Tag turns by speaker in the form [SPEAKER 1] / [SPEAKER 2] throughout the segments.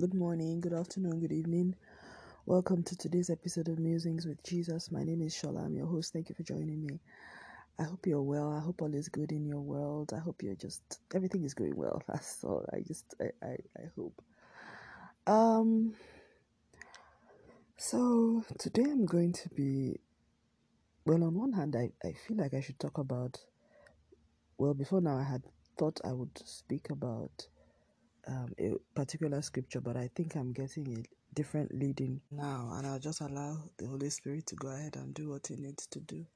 [SPEAKER 1] Good morning, good afternoon, good evening. Welcome to today's episode of Musings with Jesus. My name is Shola. I'm your host. Thank you for joining me. I hope you're well. I hope all is good in your world. I hope you're just everything is going well. That's all. I just I, I, I hope. Um so today I'm going to be well on one hand I, I feel like I should talk about well before now I had thought I would speak about um, a particular scripture, but I think I'm getting a different leading now, and I'll just allow the Holy Spirit to go ahead and do what He needs to do.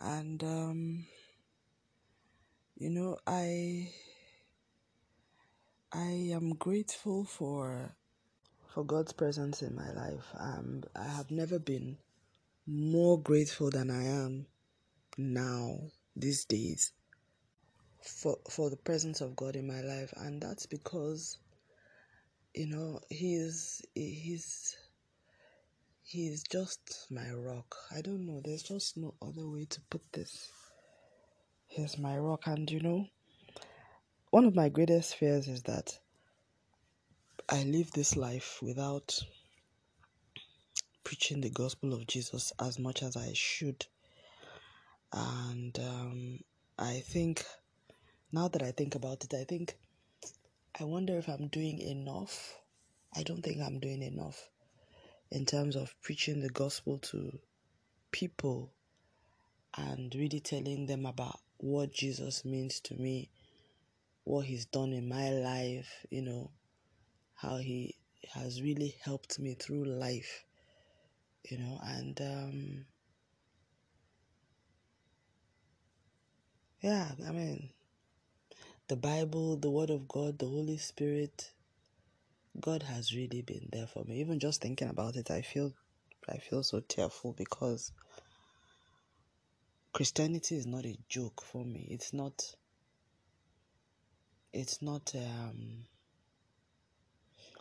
[SPEAKER 1] And um, you know, I I am grateful for for God's presence in my life. Um, I have never been more grateful than I am now these days for for the presence of God in my life, and that's because you know He's He's He's just my rock. I don't know. There's just no other way to put this. He's my rock. And you know, one of my greatest fears is that I live this life without preaching the gospel of Jesus as much as I should. And um, I think, now that I think about it, I think I wonder if I'm doing enough. I don't think I'm doing enough in terms of preaching the gospel to people and really telling them about what Jesus means to me, what he's done in my life, you know, how he has really helped me through life, you know, and um yeah, I mean the Bible, the word of God, the Holy Spirit, God has really been there for me. Even just thinking about it, I feel I feel so tearful because Christianity is not a joke for me. It's not it's not um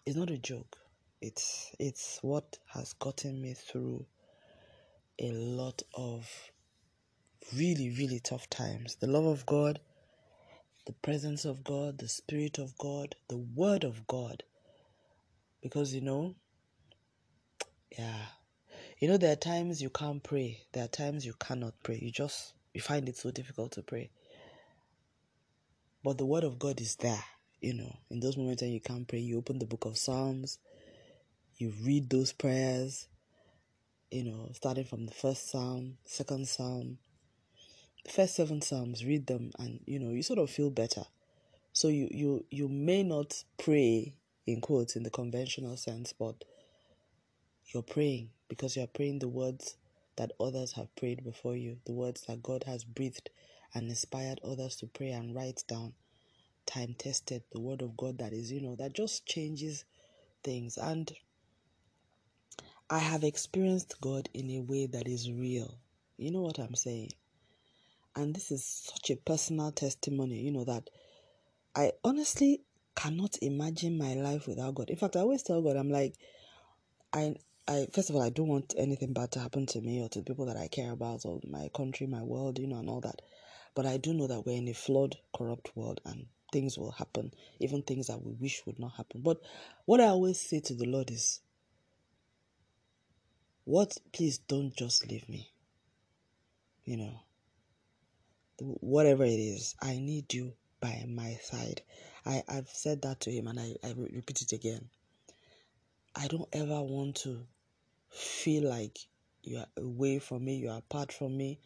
[SPEAKER 1] it's not a joke. It's it's what has gotten me through a lot of really really tough times. The love of God, the presence of God, the spirit of God, the word of God. Because you know, yeah. You know there are times you can't pray. There are times you cannot pray. You just you find it so difficult to pray. But the word of God is there, you know. In those moments when you can't pray, you open the book of Psalms, you read those prayers, you know, starting from the first psalm, second psalm, first seven psalms, read them and you know, you sort of feel better. So you you you may not pray in quotes in the conventional sense, but you're praying because you're praying the words that others have prayed before you, the words that God has breathed and inspired others to pray and write down, time tested, the word of God that is, you know, that just changes things. And I have experienced God in a way that is real. You know what I'm saying? And this is such a personal testimony, you know, that I honestly cannot imagine my life without God. In fact, I always tell God, I'm like, I, I first of all, I don't want anything bad to happen to me or to the people that I care about or my country, my world, you know, and all that. But I do know that we're in a flawed, corrupt world and things will happen, even things that we wish would not happen. But what I always say to the Lord is, what please don't just leave me you know whatever it is i need you by my side. I i've said that to him and i i repeat it again. I don't ever want to feel like you are away from me you are apart from me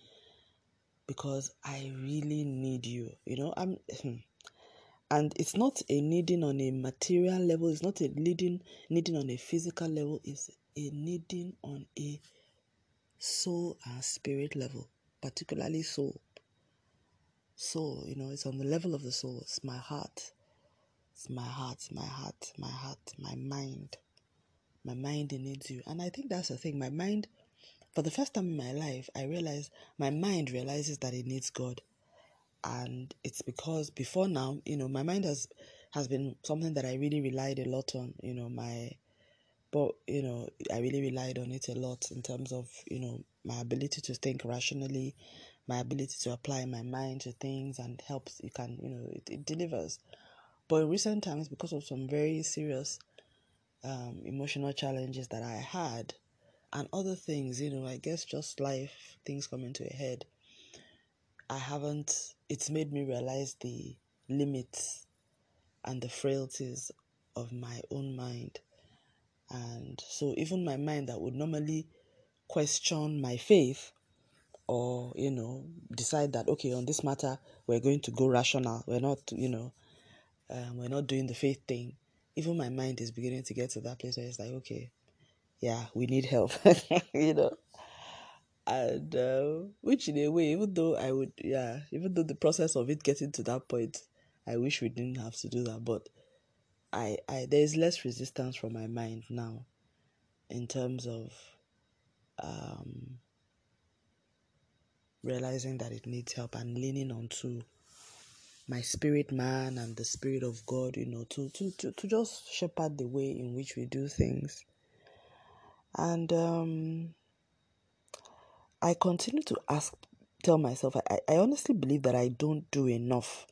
[SPEAKER 1] because i really need you you know? I'm and it's not a needing on a material level it's not a needing needing on a physical level it's a needing on a soul and spirit level, particularly soul. Soul, you know, it's on the level of the soul. It's my heart. It's my heart, my heart, my heart, my mind. My mind needs you. And I think that's the thing. My mind, for the first time in my life, I realized my mind realizes that it needs God. And it's because before now, you know, my mind has has been something that I really relied a lot on. You know, my but you know i really relied on it a lot in terms of you know my ability to think rationally my ability to apply my mind to things and helps you can you know it, it delivers But in recent times, because of some very serious um, emotional challenges that I had and other things, you know, I guess just life, things coming to a head, I haven't, it's made me realize the limits and the frailties of my own mind. And so, even my mind that would normally question my faith or, you know, decide that, okay, on this matter, we're going to go rational, we're not, you know, um, we're not doing the faith thing, even my mind is beginning to get to that place where it's like, okay, yeah, we need help, you know. And uh, which, in a way, even though I would, yeah, even though the process of it getting to that point, I wish we didn't have to do that, but I, I there is less resistance from my mind now, in terms of um, realizing that it needs help and leaning onto my spirit man and the spirit of God, you know, to, to, to, to just shepherd the way in which we do things. And um, I continue to ask, tell myself, I, I honestly believe that I don't do enough.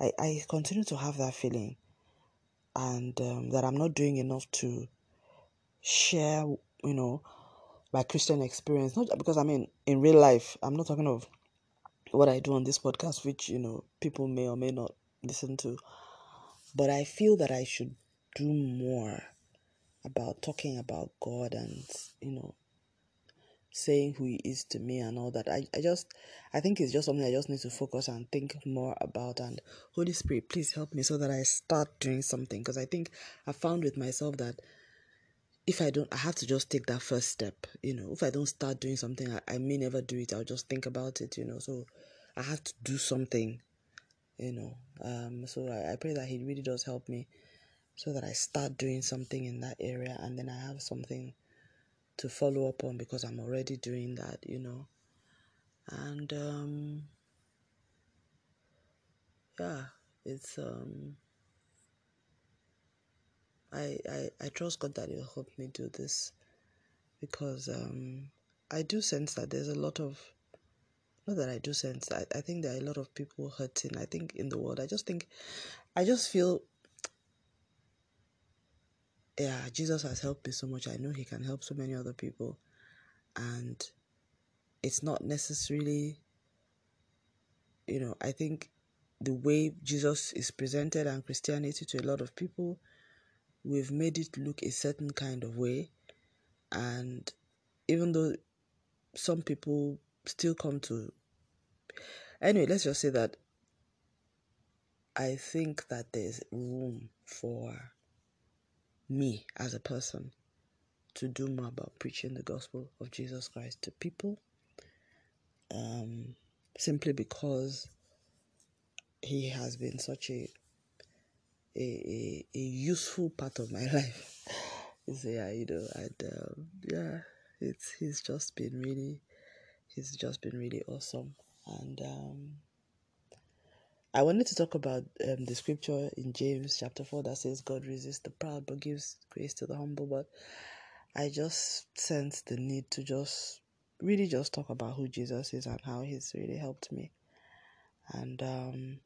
[SPEAKER 1] I, I continue to have that feeling and um, that I'm not doing enough to share, you know, my Christian experience. Not because I mean, in real life, I'm not talking of what I do on this podcast, which you know people may or may not listen to. But I feel that I should do more about talking about God and you know saying who he is to me and all that. I, I just I think it's just something I just need to focus and think more about and Holy Spirit please help me so that I start doing something because I think I found with myself that if I don't I have to just take that first step, you know. If I don't start doing something I, I may never do it. I'll just think about it, you know. So I have to do something, you know. Um, so I, I pray that He really does help me so that I start doing something in that area and then I have something to follow up on because I'm already doing that, you know. And um, yeah, it's um, I, I I trust God that He'll help me do this because um, I do sense that there's a lot of not that I do sense. I, I think there are a lot of people hurting. I think in the world, I just think, I just feel, yeah, Jesus has helped me so much. I know He can help so many other people, and it's not necessarily, you know, I think the way Jesus is presented and Christianity to a lot of people, we've made it look a certain kind of way, and even though some people still come to Anyway, let's just say that I think that there's room for me as a person to do more about preaching the gospel of Jesus Christ to people. Um, simply because he has been such a a, a, a useful part of my life. so yeah, you know, and um, yeah, it's he's just been really, he's just been really awesome and um, I wanted to talk about um, the scripture in James chapter 4 that says, God resists the proud but gives grace to the humble. But I just sense the need to just really just talk about who Jesus is and how he's really helped me. And um,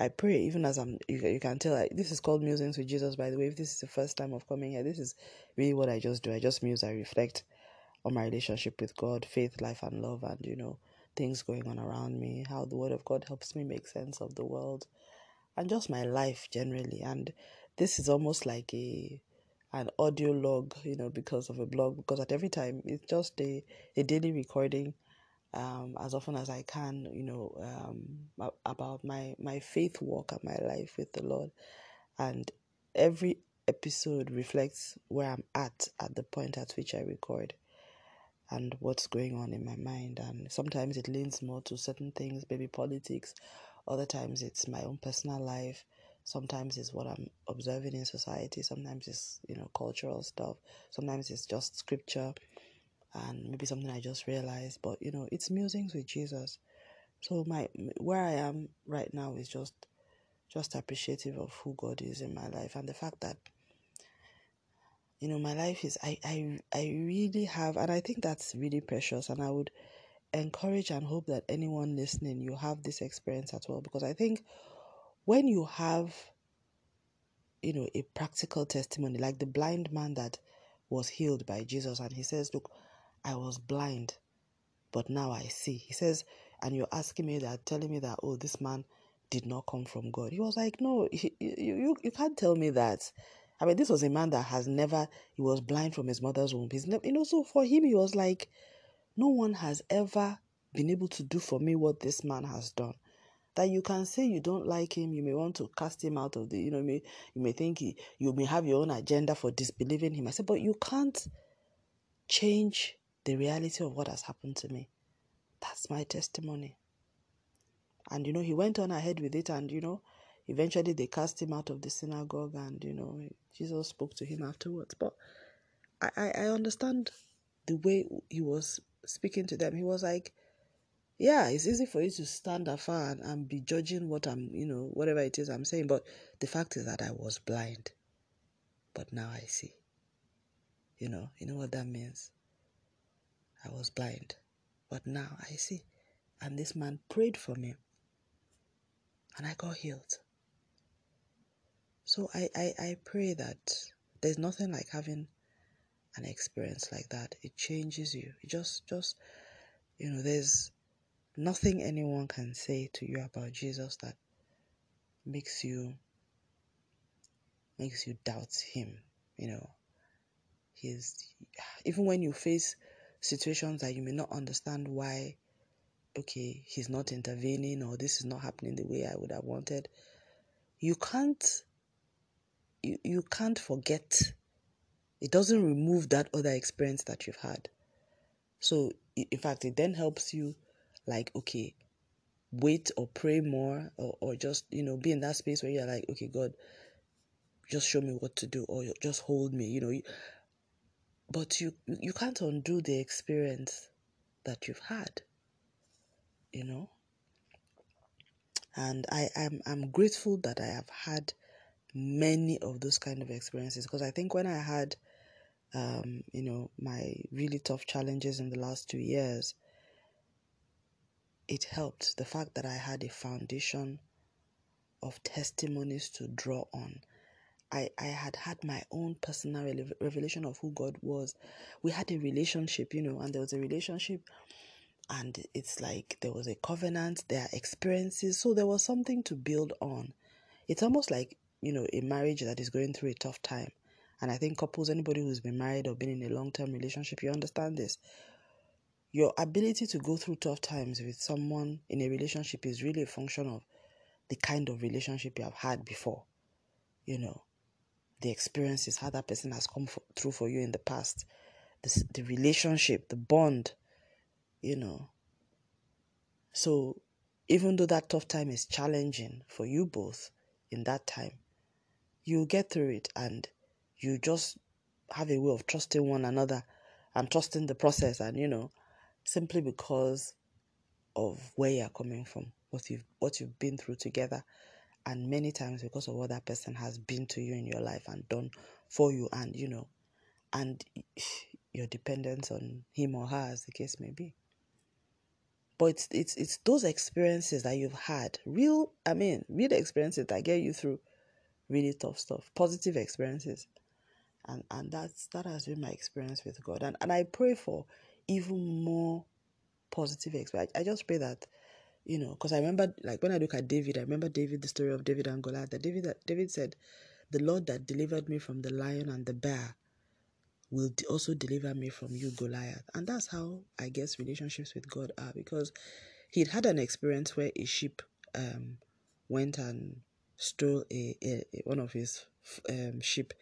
[SPEAKER 1] I pray, even as I'm, you, you can tell, like, this is called Musings with Jesus, by the way. If this is the first time of coming here, this is really what I just do. I just muse, I reflect on my relationship with God, faith, life, and love, and, you know, things going on around me, how the Word of God helps me make sense of the world, and just my life generally. And this is almost like a an audio log, you know, because of a blog, because at every time it's just a, a daily recording um, as often as I can, you know, um, about my, my faith walk and my life with the Lord. And every episode reflects where I'm at at the point at which I record and what's going on in my mind. And sometimes it leans more to certain things, maybe politics. Other times it's my own personal life. Sometimes it's what I'm observing in society. Sometimes it's, you know, cultural stuff. Sometimes it's just scripture and maybe something I just realized. But, you know, it's musings with Jesus. So my where I am right now is just just appreciative of who God is in my life and the fact that you know my life is I, I i really have and i think that's really precious and i would encourage and hope that anyone listening you have this experience as well because i think when you have you know, a practical testimony, like the blind man that was healed by Jesus. And he says, Look, I was blind, but now I see. He says, and you're asking me that, telling me that, oh, this man did not come from God. He was like, no, you, you, you can't tell me that. I mean, this was a man that has never, he was blind from his mother's womb. He's you know, so for him, he was like, no one has ever been able to do for me what this man has done. That you can say you don't like him, you may want to cast him out of the, you know, you may, you may think he, you may have your own agenda for disbelieving him. I said, but you can't change the reality of what has happened to me. That's my testimony. And you know, he went on ahead with it, and you know, eventually they cast him out of the synagogue, and you know, Jesus spoke to him afterwards. But I, I, I understand the way he was speaking to them. He was like, yeah, it's easy for you to stand afar and, and be judging what I'm, you know, whatever it is I'm saying. But the fact is that I was blind, but now I see. You know, you know what that means? I was blind, but now I see. And this man prayed for me. And I got healed. So I, I, I pray that there's nothing like having an experience like that. It changes you. It just just you know, there's nothing anyone can say to you about Jesus that makes you makes you doubt him, you know. He's even when you face situations that you may not understand why okay he's not intervening or this is not happening the way i would have wanted. You can't you, you can't forget. It doesn't remove that other experience that you've had. So in fact it then helps you like okay wait or pray more or, or just you know be in that space where you're like okay god just show me what to do or just hold me you know but you you can't undo the experience that you've had you know? And i i'm, I'm grateful that i have had many of those kind of experiences because i think when i had um, you know my really tough challenges in the last two years it helped. The fact that i had a foundation of testimonies to draw on I, I had had my own personal revelation of who God was. We had a relationship, you know, and there was a relationship, and it's like there was a covenant, there are experiences, so there was something to build on. It's almost like, you know, a marriage that is going through a tough time. And I think couples, anybody who's been married or been in a long term relationship, you understand this. Your ability to go through tough times with someone in a relationship is really a function of the kind of relationship you have had before. You know, the experiences, how that person has come for, through for you in the past, the, the relationship, the bond, you know. So, even though that tough time is challenging for you both in that time, you get through it and you just have a way of trusting one another and trusting the process and you know simply because of where you're coming from what you've what you've been through together and many times because of what that person has been to you in your life and done for you and you know and your dependence on him or her as the case may be. But it's it's it's those experiences that you've had real i mean real experiences that get you through really tough stuff positive experiences. And and that's that has been my experience with god. And and i pray for even more positive experience. I just pray that you know, because I remember, like when I look at David, I remember David, the story of David and Goliath. That David, David said, "The Lord that delivered me from the lion and the bear will also deliver me from you, Goliath." And that's how I guess relationships with God are, because he'd had an experience where a sheep um, went and stole a, a, a one of his um, sheep.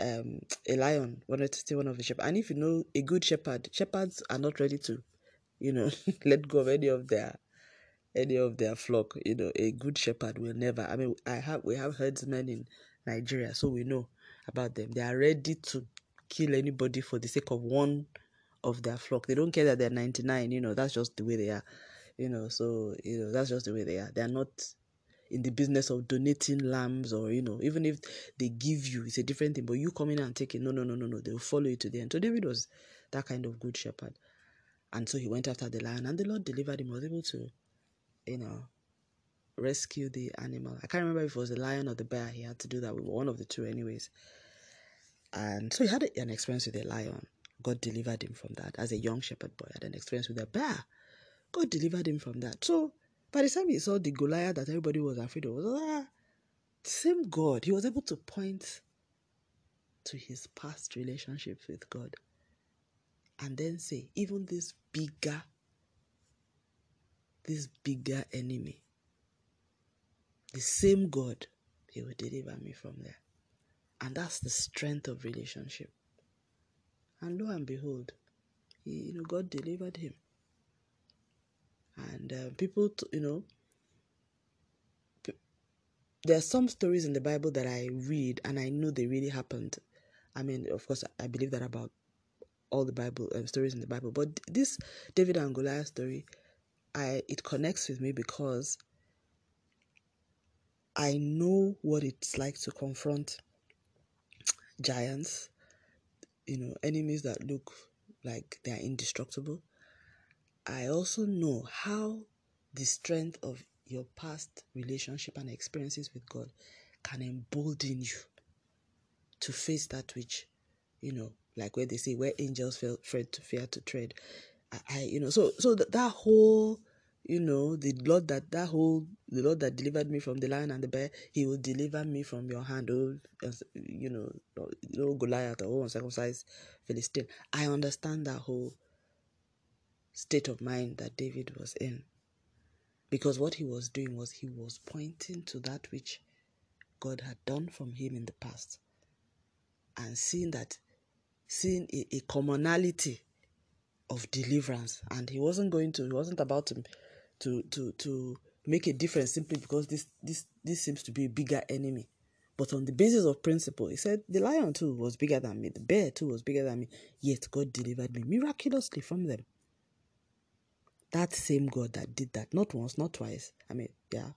[SPEAKER 1] Um, a lion wanted to steal one of the sheep, and if you know a good shepherd, shepherds are not ready to you know, let go of any of their any of their flock. You know, a good shepherd will never. I mean, I have we have herdsmen in Nigeria, so we know about them. They are ready to kill anybody for the sake of one of their flock. They don't care that they're ninety nine. You know, that's just the way they are. You know, so you know that's just the way they are. They are not in the business of donating lambs or you know even if they give you it's a different thing but you come in and take it no no no no no they'll follow you to the end so david was that kind of good shepherd and so he went after the lion, and the Lord delivered him, was able to, you know, rescue the animal. I can't remember if it was the lion or the bear. He had to do that with one of the two, anyways. And so he had an experience with a lion. God delivered him from that. As a young shepherd boy, had an experience with a bear. God delivered him from that. So by the time he saw the Goliath that everybody was afraid of, was ah, same God. He was able to point to his past relationships with God and then say, even this bigger, this bigger enemy, the same God, he will deliver me from there. And that's the strength of relationship. And lo and behold, he, you know, God delivered him. And uh, people, you know, there are some stories in the Bible that I read and I know they really happened. I mean, of course, I believe that about all the Bible uh, stories in the Bible, but this David and Goliath story, I it connects with me because I know what it's like to confront giants, you know, enemies that look like they are indestructible. I also know how the strength of your past relationship and experiences with God can embolden you to face that which, you know, like where they say where angels felt afraid to fear to tread. I, you know, so so that, that whole you know the lord that that whole the lord that delivered me from the lion and the bear he will deliver me from your hand oh you know oh goliath or uncircumcised philistine. I understand that whole state of mind that david was in. Because what he was doing was he was pointing to that which God had done from him in the past and seeing that, seeing a, a commonality of deliverance. And he wasn't going to, he wasn't about to, to, to, to make a difference simply because this, this, this seems to be a bigger enemy. But on the basis of principle, he said, the lion too was bigger than me, the bear too was bigger than me, yet God delivered me miraculously from them that same God that did that, not once, not twice. I mean, yeah.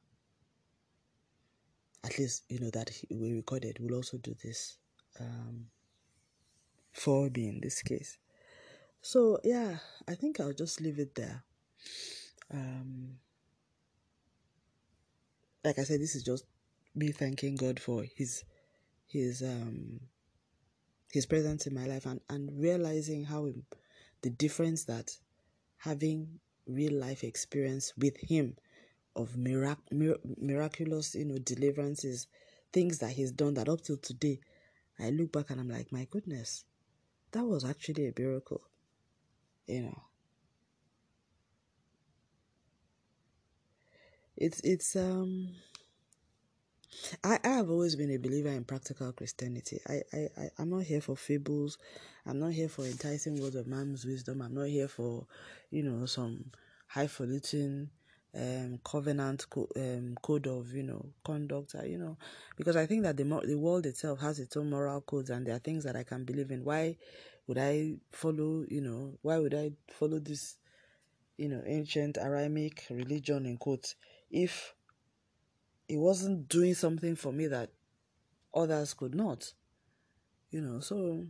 [SPEAKER 1] At least, you know, that we recorded will also do this um, for me in this case. So, yeah, I think I'll just leave it there. Um, like I said, this is just me thanking God for his his um his presence in my life and, and realizing how the difference that having real life experience with him of mirac- mir- miraculous you know deliverances things that he's done that up till today i look back and i'm like my goodness that was actually a miracle you know it's it's um I, I have always been a believer in practical Christianity. I, I, I, I'm not here for fables. I'm not here for enticing words of man's wisdom. I'm not here for, you know, some highfalutin um, covenant co- um, code of, you know, conduct, you know, because I think that the, the world itself has its own moral codes and there are things that I can believe in. Why would I follow, you know, why would I follow this, you know, ancient Aramaic religion in quotes if it wasn't doing something for me that others could not. You know, so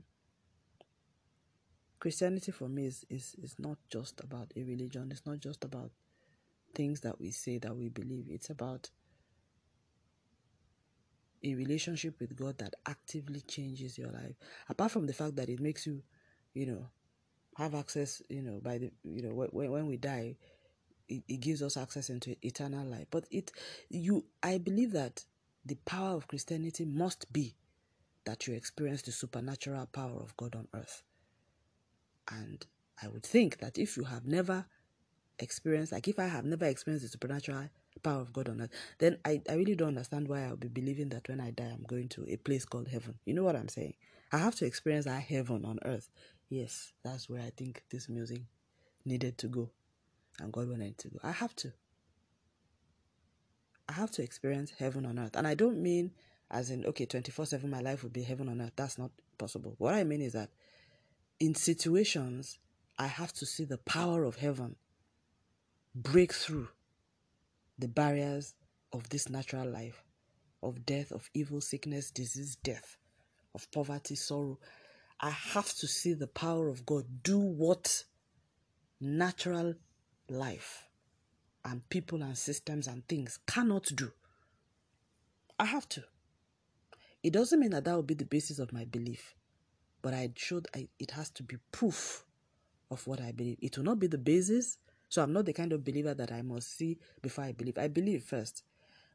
[SPEAKER 1] Christianity for me is, is, is not just about a religion, it's not just about things that we say that we believe, it's about a relationship with God that actively changes your life. Apart from the fact that it makes you, you know, have access, you know, by the, you know, when, when we die, it, it gives us access into eternal life. But it, you, I believe that the power of Christianity must be that you experience the supernatural power of God on earth. And I would think that if you have never experienced, like if I have never experienced the supernatural power of God on earth, then I, I really don't understand why I'll be believing that when I die, I'm going to a place called heaven. You know what I'm saying? I have to experience that heaven on earth. Yes, that's where I think this music needed to go and God wanted to go. I have to. I have to experience heaven on earth. And I don't mean as in, okay, 24 7, my life will be heaven on earth. That's not possible. What I mean is that in situations, I have to see the power of heaven break through the barriers of this natural life, of death, of evil, sickness, disease, death, of poverty, sorrow. I have to see the power of God do what natural life and people and systems and things cannot do. I have to. It doesn't mean that that will be the basis of my belief, but I showed I, it has to be proof of what I believe. It will not be the basis. So I'm not the kind of believer that I must see before I believe. I believe first,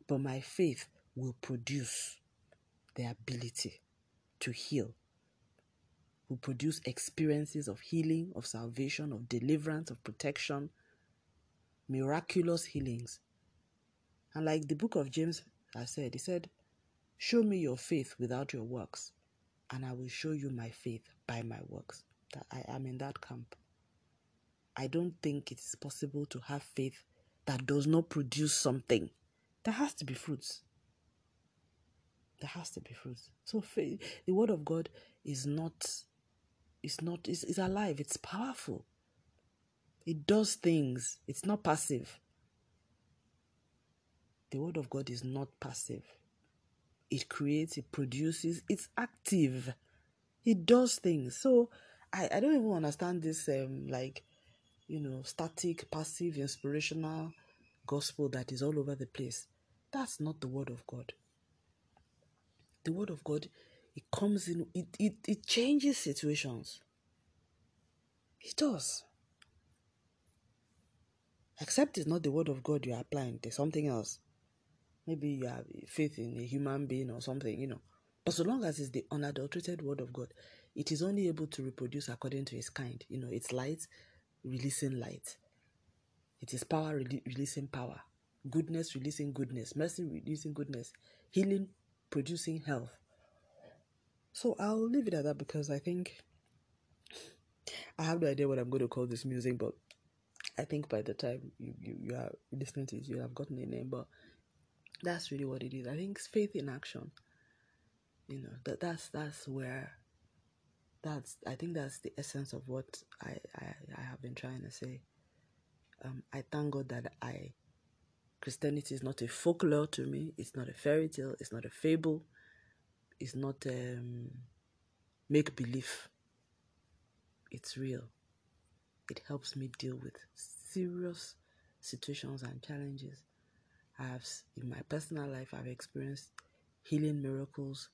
[SPEAKER 1] but my faith will produce the ability to heal, will produce experiences of healing, of salvation, of deliverance, of protection, miraculous healings. And like the book of James has said, he said, Show me your faith without your works, and I will show you my faith by my works. That I am in that camp. I don't think it is possible to have faith that does not produce something. There has to be fruits. There has to be fruits. So faith, the word of God is not is not is, is alive, it's powerful. It does things. It's not passive. The word of God is not passive. It creates, it produces, it's active. It does things. So I, I don't even understand this um like you know, static, passive, inspirational gospel that is all over the place. That's not the word of God. The word of God, it comes in, it, it, it changes situations. It does. Except it's not the word of God you're applying, there's something else. Maybe you have faith in a human being or something, you know. But so long as it's the unadulterated word of God, it is only able to reproduce according to its kind. You know, it's light releasing light. It is power re- releasing power. Goodness releasing goodness. Mercy releasing goodness. Healing producing health. So I'll leave it at that because I think I have no idea what I'm going to call this music, but I think by the time you, you, you are listening to it, you'll have gotten a name. But that's really what it is. I think it's faith in action. You know, that that's that's where that's I think that's the essence of what I, I, I have been trying to say. Um, I thank God that I Christianity is not a folklore to me. It's not a fairy tale. It's not a fable. It's not um, make believe. It's real. It helps me deal with serious situations and challenges. I have in my personal life. I've experienced healing miracles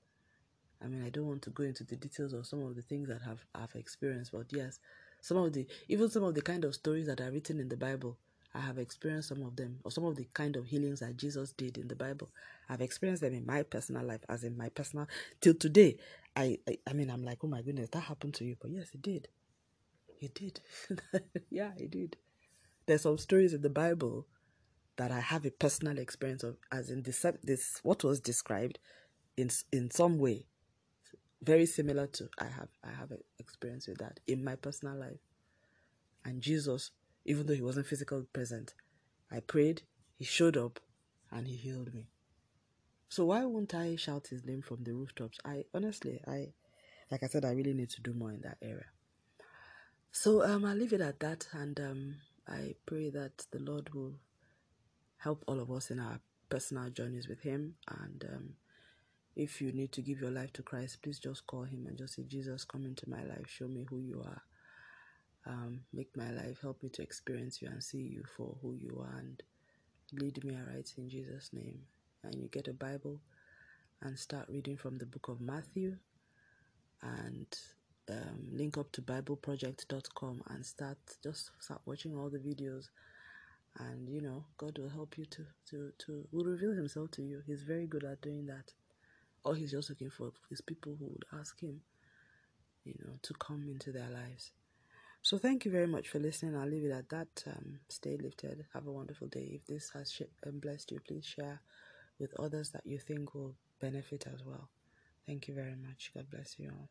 [SPEAKER 1] I mean, I don't want to go into the details of some of the things that have I've experienced, but yes, some of the even some of the kind of stories that are written in the Bible, I have experienced some of them, or some of the kind of healings that Jesus did in the Bible. I've experienced them in my personal life, as in my personal till today. I, I, I mean, I'm like, oh my goodness, that happened to you, but yes, it did. It did. yeah, it did. There's some stories in the Bible that I have a personal experience of, as in this, this what was described, in in some way very similar to I have I have an experience with that in my personal life. And Jesus, even though he wasn't physically present, I prayed, he showed up and he healed me. So why won't I shout his name from the rooftops? I honestly I like I said I really need to do more in that area. So um I'll leave it at that and um I pray that the Lord will help all of us in our personal journeys with him and um if you need to give your life to Christ, please just call Him and just say, Jesus, come into my life. Show me who you are. Um, make my life, help me to experience you and see you for who you are and lead me aright in Jesus' name. And you get a Bible and start reading from the book of Matthew and um, link up to BibleProject.com and start just start watching all the videos. And you know, God will help you to to to will reveal Himself to you. He's very good at doing that all he's just looking for is people who would ask him, you know, to come into their lives. So thank you very much for listening. I'll leave it at that. Um, stay lifted. Have a wonderful day. If this has um, blessed you, please share with others that you think will benefit as well. Thank you very much. God bless you all.